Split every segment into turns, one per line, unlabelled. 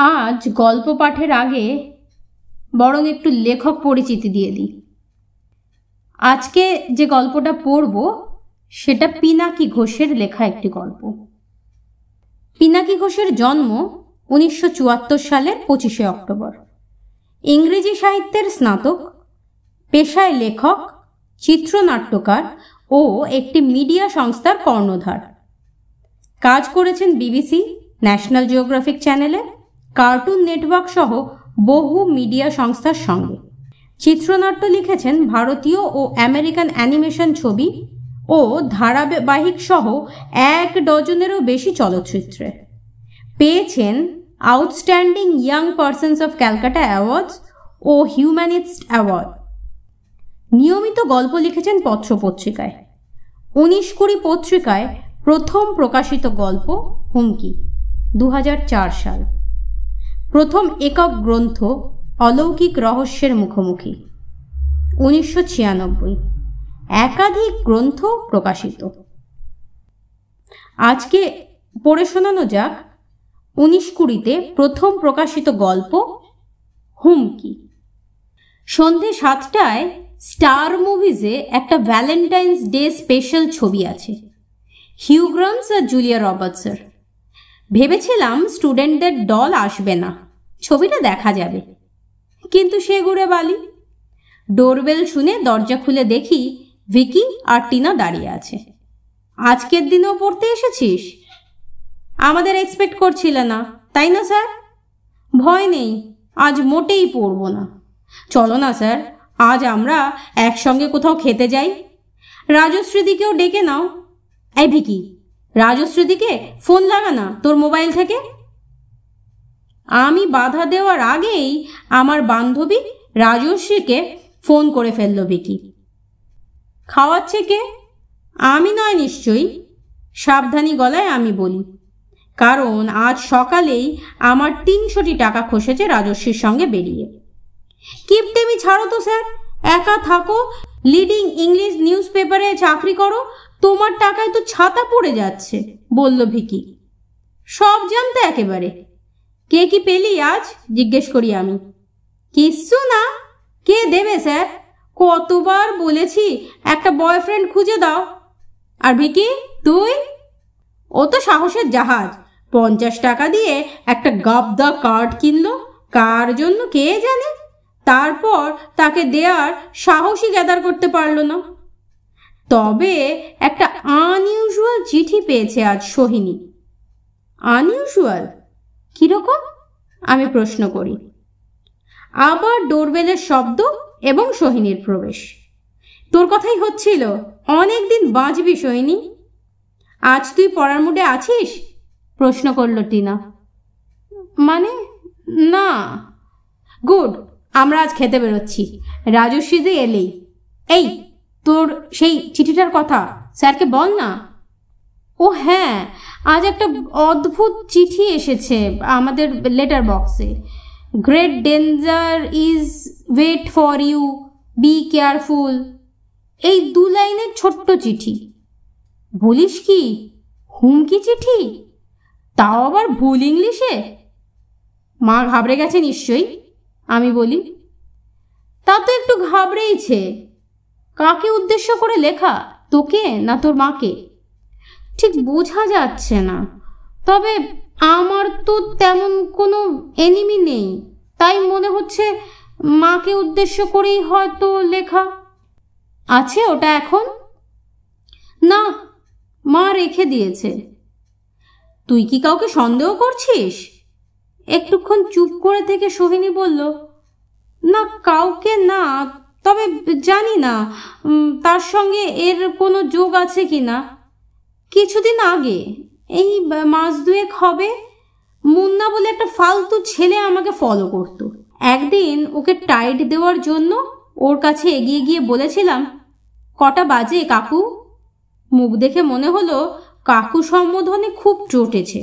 আজ গল্প পাঠের আগে বরং একটু লেখক পরিচিতি দিয়ে দিই। আজকে যে গল্পটা পড়ব, সেটা পিনাকি ঘোষের লেখা একটি গল্প। পিনাকি ঘোষের জন্ম উনিশশো চুয়াত্তর সালের পঁচিশে অক্টোবর। ইংরেজি সাহিত্যের স্নাতক, পেশায় লেখক, চিত্রনাট্যকার ও একটি মিডিয়া সংস্থার কর্ণধার। কাজ করেছেন বিবিসি, ন্যাশনাল জিওগ্রাফিক চ্যানেলে কার্টুন নেটওয়ার্ক সহ বহু মিডিয়া সংস্থার সঙ্গে। চিত্রনাট্য লিখেছেন ভারতীয় ও আমেরিকান অ্যানিমেশন ছবি ও ধারাবাহিক সহ এক ডজনেরও বেশি চলচ্চিত্রে। পেয়েছেন outstanding young persons of Calcutta awards O humanist award. নিয়মিত গল্প লিখেছেন পত্রপত্রিকায়। উনিশ কুড়ি পত্রিকায় প্রথম প্রকাশিত গল্প হুমকি দু হাজার চার সাল। প্রথম একক গ্রন্থ অলৌকিক রহস্যের মুখোমুখি। উনিশশো ছিয়ানব্বই। একাধিক গ্রন্থ প্রকাশিত। আজকে পড়ে শোনানো যাক উনিশ কুড়িতে প্রথম প্রকাশিত গল্প হুমকি। সন্ধে সাতটায় স্টার মুভিজে একটা ভ্যালেন্টাইন্স ডে স্পেশাল ছবি আছে। হিউগ্রান্স আর জুলিয়া রবার্টসের। ভেবেছিলাম স্টুডেন্টদের দল আসবে না। ছবিটা দেখা যাবে। কিন্তু সে ঘুরে বালি। ডোরবেল শুনে দরজা খুলে দেখি ভিকি আর টিনা দাঁড়িয়ে আছে। আজকের দিনেও পড়তে এসেছিস? আমাদের এক্সপেক্ট করছিলে না, তাই না স্যার? ভয় নেই, আজ মোটেই পড়ব না। চলো না স্যার, আজ আমরা একসঙ্গে কোথাও খেতে যাই। রাজশ্রীদিকেও ডেকে নাও। এই ভিকি রাজশ্রীদিকে ফোন লাগা না, তোর মোবাইল থেকে। আমি বাধা দেওয়ার আগেই আমার বান্ধবী রাজশ্রীকে ফোন করে ফেলল বিকি খাওয়াচ্ছে কে? আমি নয় নিশ্চয়ই। সাবধানী গলায় আমি বলি। কারণ আজ সকালেই আমার তিনশোটি টাকা খসেছে রাজস্বীর সঙ্গে বেরিয়ে। কিপটেমি ছাড়ো তো, স্যার। একা থাকো, লিডিং ইংলিশ নিউজ পেপারে চাকরি করো তোমার টাকায় তো ছাতা পড়ে যাচ্ছে, বলল ভিকি। সব জানতে একেবারে। কে কি পেলি আজ? জিজ্ঞেস করি আমি। কিচ্ছু না। কে দেবে, স্যার? কতবার বলেছি, একটা বয়ফ্রেন্ড খুঁজে দাও। আর ভিকি, তুই? ও তো সাহসের জাহাজ। পঞ্চাশ টাকা দিয়ে একটা গাবদা কার্ড কিনলো। কার জন্য কে জানে? তারপর তাকে দেওয়ার সাহসই গ্যাদার করতে পারল না। তবে একটা আনইউজুয়াল চিঠি পেয়েছে আজ সোহিনী। আনইউজুয়াল কীরকম? আমি প্রশ্ন করি। আবার ডোরবেলের শব্দ এবং সোহিনীর প্রবেশ। তোর কথাই হচ্ছিল অনেক দিন বাঁচবি সোহিনী। আজ তুই পড়ার মুডে আছিস? প্রশ্ন করল টিনা। মানে না। গুড, আমরা আজ খেতে বেরোচ্ছি। রাজস্বী যে এলেই। এই তোর সেই চিঠিটার কথা? স্যারকে বল না। ও হ্যাঁ আজ একটা অদ্ভুত চিঠি এসেছে আমাদের লেটার বক্সে great danger is wait for you be careful এই দু লাইনের ছোট্ট চিঠি। বলিস কি? হুমকি চিঠি? তাও আবার ভুল ইংলিশে? মা ঘাবড়ে গেছে নিশ্চয়ই, আমি বলি। তা তো একটু ঘাবড়েইছে। কাকে উদ্দেশ্য করে লেখা? তোকে না তোর মাকে? ঠিক বোঝা যাচ্ছে না। তবে আমার তো তেমন কোনো এনিমি নেই। তাই মনে হচ্ছে মাকে উদ্দেশ্য করেই হয়তো লেখা। আছে ওটা এখন? না, মা রেখে দিয়েছে। তুই কি কাউকে সন্দেহ করছিস? একটুক্ষণ চুপ করে থেকে সোহিনী বলল, না, কাউকে না তবে জানি না তার সঙ্গে এর কোনো যোগ আছে কি না। কিছুদিন আগে, এই মাস দুয়েক হবে, মুন্না বলে একটা ফালতু ছেলে আমাকে ফলো করতো। একদিন ওকে টাইট দেওয়ার জন্য ওর কাছে এগিয়ে গিয়ে বলেছিলাম, কটা বাজে কাকু? মুখ দেখে মনে হলো, কাকু সম্বোধনে খুব চটেছে।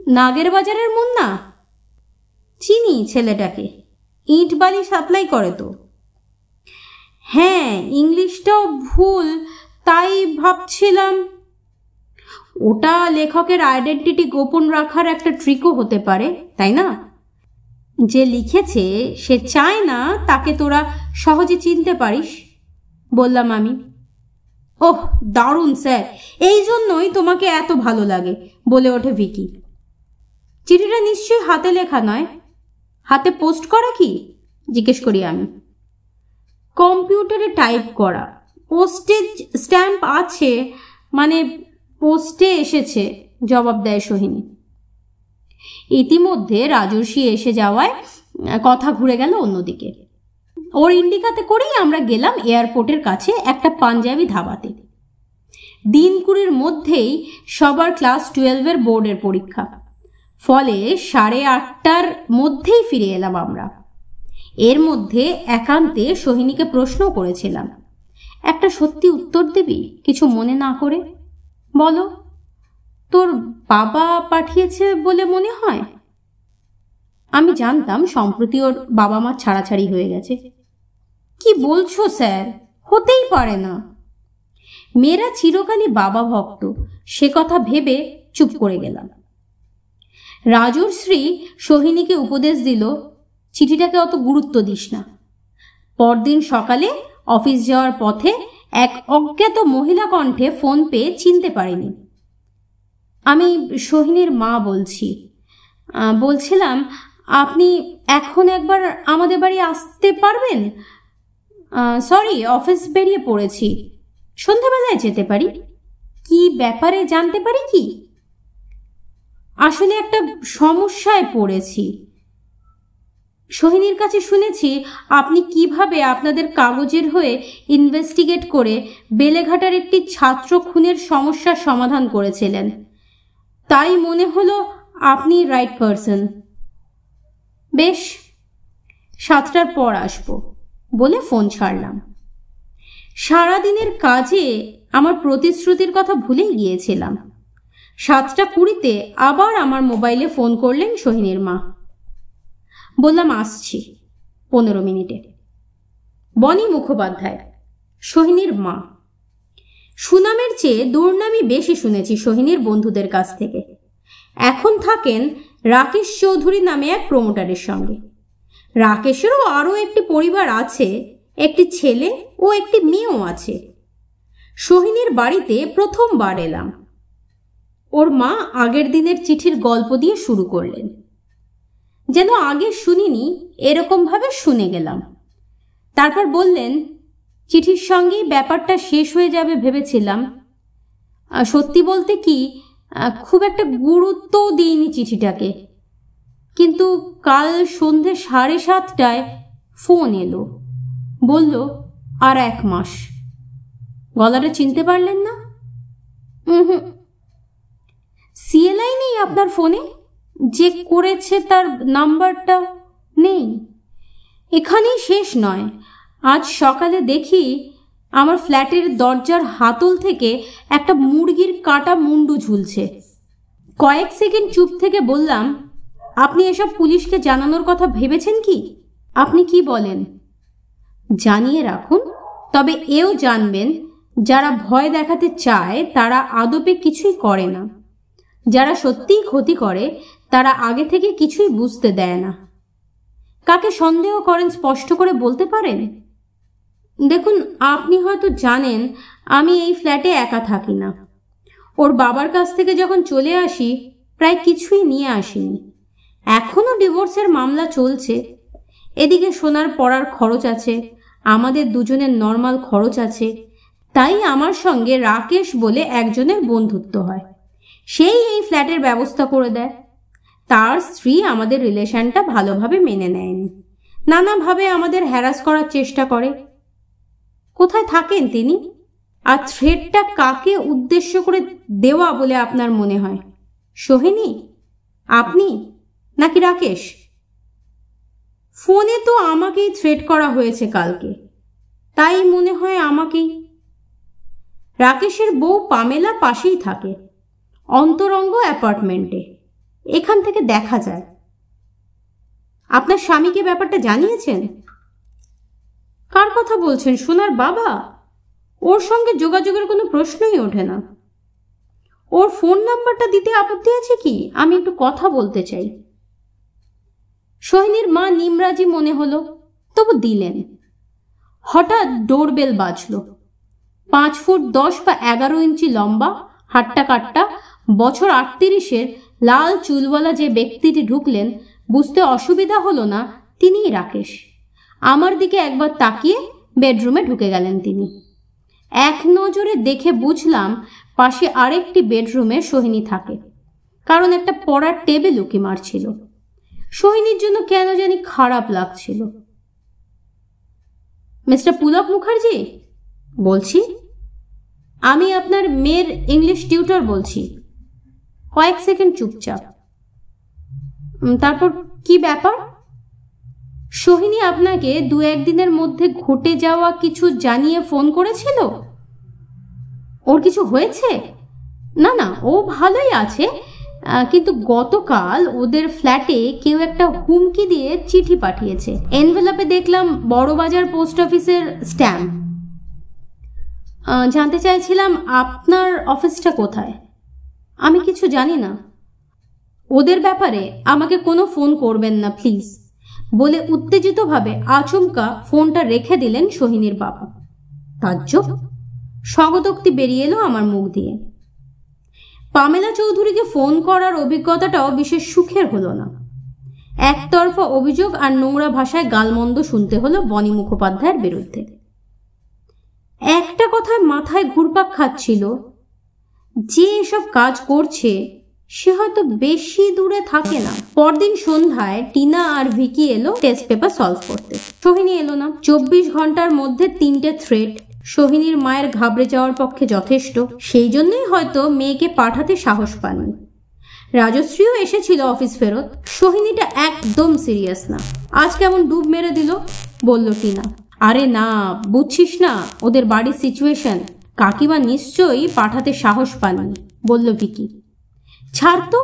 নাগের বাজারের মুন্না? চিনি ছেলেটাকে। ইট বালি সাপ্লাই করে তো। হ্যাঁ ইংলিশটাও ভুল, তাই ভাবছিলাম। ওটা লেখকের আইডেন্টিটি গোপন রাখার একটা ট্রিকও হতে পারে, তাই না? যে লিখেছে, সে চায় না তাকে তোরা সহজে চিনতে পারিস, বললাম আমি। ওহ, দারুণ স্যার, এই জন্যই তোমাকে এত ভালো লাগে, বলে ওঠে ভিকি। চিঠিটা নিশ্চয়ই হাতে লেখা নয়, হাতে পোস্ট করা কি? জিজ্ঞেস করি আমি। কম্পিউটারে টাইপ করা। পোস্টেজ স্ট্যাম্প আছে মানে পোস্টে এসেছে, জবাব দেয় সোহিনী। ইতিমধ্যে রাজর্ষি এসে যাওয়ায় কথা ঘুরে গেল অন্যদিকে। ওর ইন্ডিকাতে করেই আমরা গেলাম এয়ারপোর্টের কাছে একটা পাঞ্জাবি ধাবাতে। দিন কুড়ির মধ্যেই সবার ক্লাস টুয়েলভের বোর্ডের পরীক্ষা। ফলে সাড়ে আটটার মধ্যেই ফিরে এলাম আমরা। এর মধ্যে একান্তে সোহিনীকে প্রশ্ন করেছিলাম, একটা সত্যি উত্তর দিবি কিছু মনে না করে? বলো, তোর বাবা পাঠিয়েছে বলে মনে হয়? আমি জানতাম সম্প্রতি ওর বাবা মা ছাড়াছাড়ি হয়ে গেছে। কি বলছো স্যার? হতেই পারে না। মেয়েরা চিরকালই বাবা ভক্ত, সে কথা ভেবে চুপ করে গেলাম। রাজশ্রী সোহিনীকে উপদেশ দিল চিঠিটাকে অত গুরুত্ব দিস না। পরদিন সকালে অফিস যাওয়ার পথে এক অজ্ঞাত মহিলা কণ্ঠে ফোন পেয়ে চিনতে পারিনি। আমি সোহিনীর মা বলছি। বলছিলাম, আপনি এখন একবার আমাদের বাড়ি আসতে পারবেন? সরি, অফিস বেরিয়ে পড়েছি। সন্ধ্যাবেলায় যেতে পারি। কি ব্যাপারে জানতে পারি কি? আসলে একটা সমস্যায় পড়েছি। সোহিনীর কাছে শুনেছি আপনি কীভাবে আপনাদের কাগজের হয়ে ইনভেস্টিগেট করে বেলেঘাটার একটি ছাত্র খুনের সমস্যার সমাধান করেছিলেন। তাই মনে হলো আপনি রাইট পারসন বেশ, সাতটার পর আসব, বলে ফোন ছাড়লাম। সারাদিনের কাজে আমার প্রতিশ্রুতির কথা ভুলেই গিয়েছিলাম। সাতটা কুড়িতে আবার আমার মোবাইলে ফোন করলেন সোহিনীর মা। বললাম, আসছি। পনেরো মিনিটে। বনি মুখোপাধ্যায়, সোহিনীর মা। সুনামের চেয়ে দুর্নামই বেশি শুনেছি সোহিনীর বন্ধুদের কাছ থেকে। এখন থাকেন রাকেশ চৌধুরী নামে এক প্রমোটারের সঙ্গে। রাকেশেরও আরও একটি পরিবার আছে, একটি ছেলে ও একটি মেয়েও আছে। সোহিনীর বাড়িতে প্রথমবার এলাম। ওর মা আগের দিনের চিঠির গল্প দিয়ে শুরু করলেন। যেন আগে শুনিনি এরকমভাবে শুনে গেলাম। তারপর বললেন, চিঠির সঙ্গেই ব্যাপারটা শেষ হয়ে যাবে ভেবেছিলাম। সত্যি বলতে কি খুব একটা গুরুত্বও দিইনি চিঠিটাকে। কিন্তু কাল সন্ধে সাড়ে সাতটায় ফোন এলো। বলল, আর এক মাস। গলাটা চিনতে পারলেন না? হুম। সিএলআই নেই আপনার ফোনে? যে করেছে তার নাম্বারটা নেই। এখানেই শেষ নয়। আজ সকালে দেখি আমার ফ্ল্যাটের দরজার হাতল থেকে একটা মুরগির কাটা মুন্ডু ঝুলছে। কয়েক সেকেন্ড চুপ থেকে বললাম, আপনি এসব পুলিশকে জানানোর কথা ভেবেছেন কি? আপনি কি বলেন? জানিয়ে রাখুন, তবে এও জানবেন, যারা ভয় দেখাতে চায় তারা আদপে কিছুই করে না। যারা সত্যিই ক্ষতি করে তারা আগে থেকে কিছুই বুঝতে দেয় না। কাকে সন্দেহ করেন, স্পষ্ট করে বলতে পারেন? দেখুন, আপনি হয়তো জানেন, আমি এই ফ্ল্যাটে একা থাকি না। ওর বাবার কাছ থেকে যখন চলে আসি, প্রায় কিছুই নিয়ে আসিনি। এখনও ডিভোর্সের মামলা চলছে। এদিকে সোনার পড়ার খরচ আছে, আমাদের দুজনের নর্মাল খরচ আছে। তাই আমার সঙ্গে রাকেশ বলে একজনের বন্ধুত্ব হয়। সেই এই ফ্ল্যাটের ব্যবস্থা করে দেয়। তার স্ত্রী আমাদের রিলেশনটা ভালোভাবে মেনে নেয়নি। নানাভাবে আমাদের হ্যারাস করার চেষ্টা করে। কোথায় থাকেন তিনি? আর থ্রেডটা কাকে উদ্দেশ্য করে দেওয়া বলে আপনার মনে হয়? সোহিনী? আপনি? নাকি রাকেশ? ফোনে তো আমাকেই থ্রেড করা হয়েছে কালকে। তাই মনে হয় আমাকেই। রাকেশের বউ পামেলা পাশেই থাকে, অন্তরঙ্গ অ্যাপার্টমেন্টে। এখান থেকে দেখা যায়। আপনার স্বামীকে ব্যাপারটা জানিয়েছেন? কার কথা বলছেন? সোনার বাবা? ওর সঙ্গে যোগাযোগের কোনো প্রশ্নই ওঠে না। ওর ফোন নাম্বারটা দিতে আপত্তি আছে কি? আমি একটু কথা বলতে চাই। সোহিনীর মা নিমরাজি মনে হলো, তবু দিলেন। হঠাৎ ডোরবেল বাজল। পাঁচ ফুট দশ বা এগারো ইঞ্চি লম্বা হাট্টা কাট্টা বছর আটত্রিশের লাল চুলওয়ালা যে ব্যক্তিটি ঢুকলেন, বুঝতে অসুবিধা হলো না, তিনিই রাকেশ। আমার দিকে একবার তাকিয়ে বেডরুমে ঢুকে গেলেন তিনি। এক নজরে দেখে বুঝলাম পাশে আরেকটি বেডরুমে সোহিনী থাকে, কারণ একটা পড়ার টেবিল উকি মারছিল। সোহিনীর জন্য কেন জানি খারাপ লাগছিল। মিস্টার পুলক মুখার্জি? বলছি। আমি আপনার মেয়ের ইংলিশ টিউটর বলছি। কয়েক সেকেন্ড চুপচাপ। তারপর কি ব্যাপার? সোহিনী আপনাকে দু একদিনের মধ্যে ঘটে যাওয়া কিছু জানিয়ে ফোন করেছিল? ওর কিছু হয়েছে? না না, ও ভালোই আছে কিন্তু গতকাল ওদের ফ্ল্যাটে কেউ একটা হুমকি দিয়ে চিঠি পাঠিয়েছে। এনভেলপে দেখলাম বড়বাজার পোস্ট অফিসের স্ট্যাম্প। জানতে চাইছিলাম আপনার অফিসটা কোথায়? আমি কিছু জানি না। ওদের ব্যাপারে আমাকে কোনো ফোন করবেন না, প্লিজ। বলে উত্তেজিতভাবে আচমকা ফোনটা রেখে দিলেন সোহিনীর বাবা। তাজ্জব স্বগতোক্তি বেরিয়ে এলো আমার মুখ দিয়ে। পামেলা চৌধুরীকে ফোন করার অভিজ্ঞতাটাও বিশেষ সুখের হলো না। একতরফা অভিযোগ আর নোংরা ভাষায় গালমন্দ শুনতে হলো বনি মুখোপাধ্যায়ের বিরুদ্ধে। একটা কথায় মাথায় ঘুরপাক খাচ্ছিল যে এসব কাজ করছে, সে হয়তো বেশি দূরে থাকে না। পরদিন সন্ধ্যায় টিনা আর ভিকি এলো টেস্ট পেপার সলভ করতে। সোহিনী এলো না। চব্বিশ ঘণ্টার মধ্যে তিনটে থ্রেট সোহিনীর মায়ের ঘাবড়ে যাওয়ার পক্ষে যথেষ্ট। সেই জন্যই হয়তো মেয়েকে পাঠাতে সাহস পাননি। রাজশ্রীও এসেছিল অফিস ফেরত। সোহিনীটা একদম সিরিয়াস না। আজ কেমন ডুব মেরে দিল, বলল টিনা। আরে না, বুঝছিস না, ওদের বাড়ির সিচুয়েশন কাকিমা নিশ্চয়ই পাঠাতে সাহস পাননি, বলল ভিকি। ছাড় তো,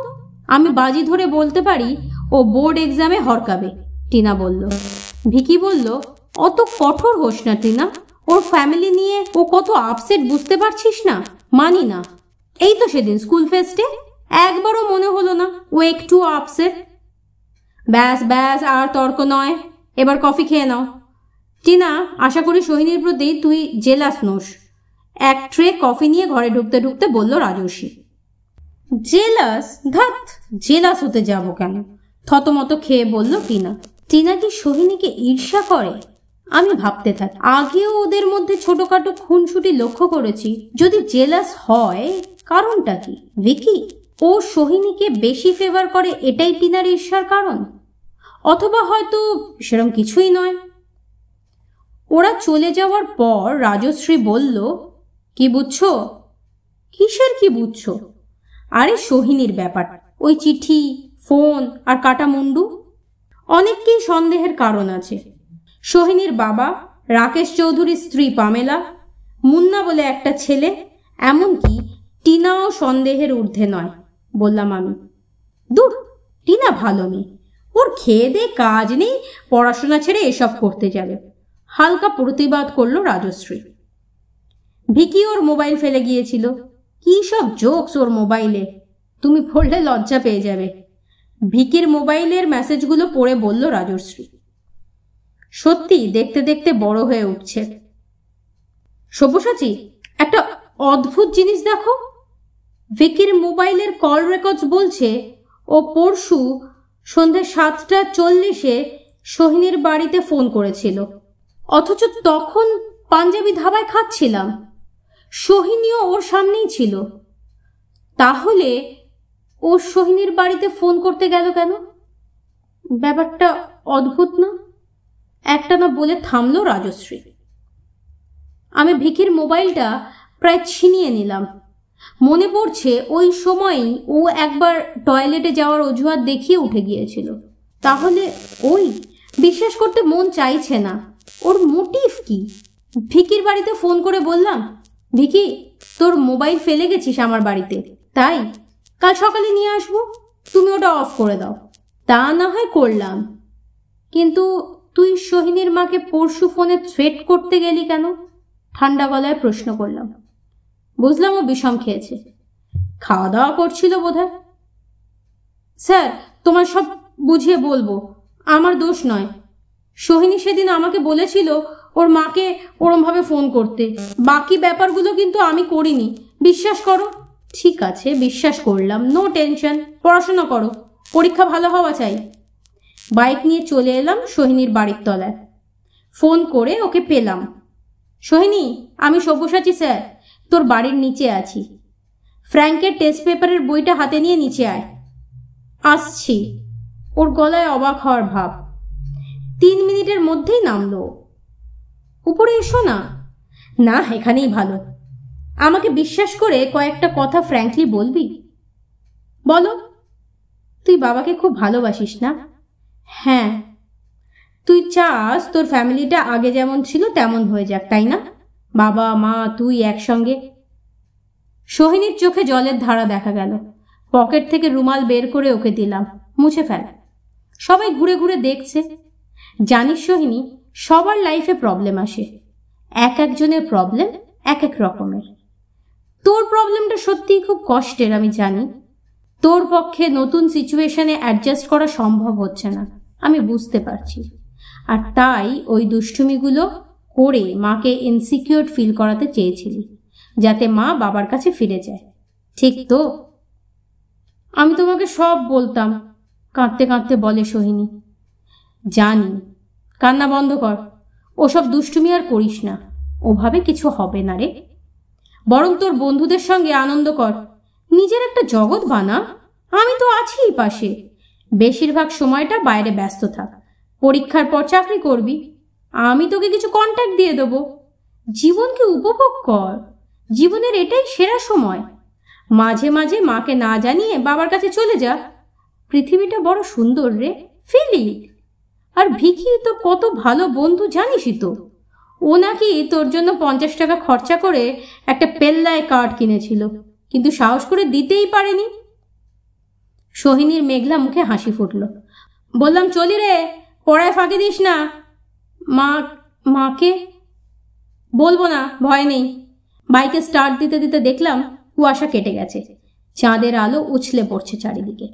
আমি বাজি ধরে বলতে পারি ও বোর্ড এক্সামে হরকাবে, টিনা বলল। ভিকি বলল, অত কঠোর হোস না টিনা, ওর ফ্যামিলি নিয়ে ও কত আপসেট বুঝতে পারছিস না, মানি না। এই তো সেদিন স্কুল ফেস্টে, একবারও মনে হলো না ও একটু আপসেট। ব্যাস ব্যাস, আর তর্ক নয়, এবার কফি খেয়ে নাও। টিনা, আশা করি সোহিনীর প্রতি তুই জেলাস নোস। এক ট্রে কফি নিয়ে ঘরে ঢুকতে ঢুকতে বলল রাজস্বী জেলাস, ধাত, জেলাস হতে যাব কেন? থতমত খেয়ে বলল টিনা টিনা কি সোহিনীকে ঈর্ষা করে? আমি ভাবতে থাকি, আগেও ওদের মধ্যে ছোটখাটো খুনসুটি লক্ষ্য করেছি। যদি জেলাস হয়, কারণটা কি? ভিকি, ও সোহিনীকে বেশি ফেভার করে এটাই টিনার ঈর্ষার কারণ? অথবা হয়তো সেরম কিছুই নয়? ওরা চলে যাওয়ার পর রাজশ্রী বলল কি বুঝছ? কিসের কি বুঝছ? আরে সোহিনীর ব্যাপার। ওই চিঠি, ফোন আর কাটা মুন্ডু অনেককেই সন্দেহের কারণ আছে। সোহিনীর বাবা, রাকেশ চৌধুরীর স্ত্রী পামেলা, মুন্না বলে একটা ছেলে, এমনকি টিনাও সন্দেহের ঊর্ধ্বে নয়, বললাম আমি। দূর, টিনা ভালো মেয়ে। ওর খেয়ে দে, কাজ নেই, পড়াশোনা ছেড়ে এসব করতে যাবে। হালকা প্রতিবাদ করল রাজশ্রী। ভিকি ওর মোবাইল ফেলে গিয়েছিল। কি সব জোকস ওর মোবাইলে। তুমি পড়লে লজ্জা পেয়ে যাবে। ভিকির মোবাইলের মেসেজগুলো পড়ে বলল রাজশ্রী। সত্যি, দেখতে দেখতে বড় হয়ে উঠছে। সব্যসাচী, একটা অদ্ভুত জিনিস দেখো। ভিকির মোবাইলের কল রেকর্ডস বলছে, ও পরশু সন্ধে সাতটা চল্লিশে সোহিনীর বাড়িতে ফোন করেছিল। অথচ তখন পাঞ্জাবি ধাবায় খাচ্ছিলাম। সোহিনীও ওর সামনেই ছিল। তাহলে ও সোহিনীর বাড়িতে ফোন করতে গেল কেন? ব্যাপারটা অদ্ভুত না? একটা না বলে থামলো রাজশ্রী। আমি ভিকির মোবাইলটা প্রায় ছিনিয়ে নিলাম। মনে পড়ছে ওই সময়ই ও একবার টয়লেটে যাওয়ার অজুহাত দেখিয়ে উঠে গিয়েছিল। তাহলে ওই বিশ্বাস করতে মন চাইছে না। ওর মোটিভ কি? ভিকির বাড়িতে ফোন করে বললাম ভিকি তোর মোবাইল ফেলে গেছিস আমার বাড়িতে। তাই কাল সকালে নিয়ে আসব, তুমি ওটা অফ করে দাও। তা না হয় করলাম। কিন্তু তুই সোহিনীর মাকে পরশু ফোনে থ্রেট করতে গেলি কেন? ঠান্ডা গলায় প্রশ্ন করলাম। বুঝলাম ও বিষম খেয়েছে। খাওয়া দাওয়া করছিল বোধহয়। স্যার তোমার সব বুঝিয়ে বলব, আমার দোষ নয়। সোহিনী সেদিন আমাকে বলেছিল ওর মাকে ওরমভাবে ফোন করতে। বাকি ব্যাপারগুলো কিন্তু আমি করিনি। বিশ্বাস করো? ঠিক আছে, বিশ্বাস করলাম। নো টেনশন পড়াশোনা করো। পরীক্ষা ভালো হওয়া চাই। বাইক নিয়ে চলে এলাম সোহিনীর বাড়ির তলায়। ফোন করে ওকে পেলাম। সোহিনী, আমি সব্যসাচী স্যার। তোর বাড়ির নিচে আছি। ফ্র্যাঙ্কের টেস্ট পেপারের বইটা হাতে নিয়ে নিচে আয়। আসছি। ওর গলায় অবাক হওয়ার ভাব। তিন মিনিটের মধ্যেই নামলো। উপরে এসো না। না, এখানেই ভালো। আমাকে বিশ্বাস করে কয়েকটা কথা ফ্র্যাঙ্কলি বলবি? বলো। তুই বাবাকে খুব ভালোবাসিস না? হ্যাঁ। তুই চাস তোর ফ্যামিলিটা আগে যেমন ছিল তেমন হয়ে যাক, তাই না? বাবা, মা, তুই একসঙ্গে। সোহিনীর চোখে জলের ধারা দেখা গেল। পকেট থেকে রুমাল বের করে ওকে দিলাম। মুছে ফেল। সবাই ঘুরে ঘুরে দেখছে। জানিস সোহিনী সবার লাইফে প্রবলেম আসে। এক একজনের প্রবলেম এক এক রকমের। তোর প্রবলেমটা সত্যিই খুব কষ্টের, আমি জানি। তোর পক্ষে নতুন সিচুয়েশনে অ্যাডজাস্ট করা সম্ভব হচ্ছে না, আমি বুঝতে পারছি। আর তাই ওই দুষ্টুমিগুলো করে মাকে ইনসিকিউর ফিল করাতে চেয়েছিলি, যাতে মা বাবার কাছে ফিরে যায়। ঠিক তো? আমি তোমাকে সব বলতাম, কাঁদতে কাঁদতে বলে সোহিনী। জানি কান্না বন্ধ কর। ওসব দুষ্টুমি আর করিস না। ওভাবে কিছু হবে না রে। বরং তোর বন্ধুদের সঙ্গে আনন্দ কর। নিজের একটা জগৎ বানা। আমি তো আছি পাশে। বেশিরভাগ সময়টা বাইরে ব্যস্ত থাক। পরীক্ষার পর চাকরি করবি। আমি তোকে কিছু কন্ট্যাক্ট দিয়ে দেবো। জীবনকে উপভোগ কর। জীবনের এটাই সেরা সময়। মাঝে মাঝে মাকে না জানিয়ে বাবার কাছে চলে যা। পৃথিবীটা বড় সুন্দর রে। ফিলি আর ভিকি তো কত ভালো বন্ধু জানিসই তো। ও নাকি তোর জন্য পঞ্চাশ টাকা খরচা করে একটা পেল্লায় কার্ড কিনেছিল, কিন্তু সাহস করে দিতেই পারেনি। সোহিনীর মেঘলা মুখে হাসি ফুটল। বললাম, চলি রে, পড়ায় ফাঁকি দিস না। মা, মাকে বলব না, ভয় নেই। বাইকে স্টার্ট দিতে দিতে দেখলাম কুয়াশা কেটে গেছে। চাঁদের আলো উছলে পড়ছে চারিদিকে।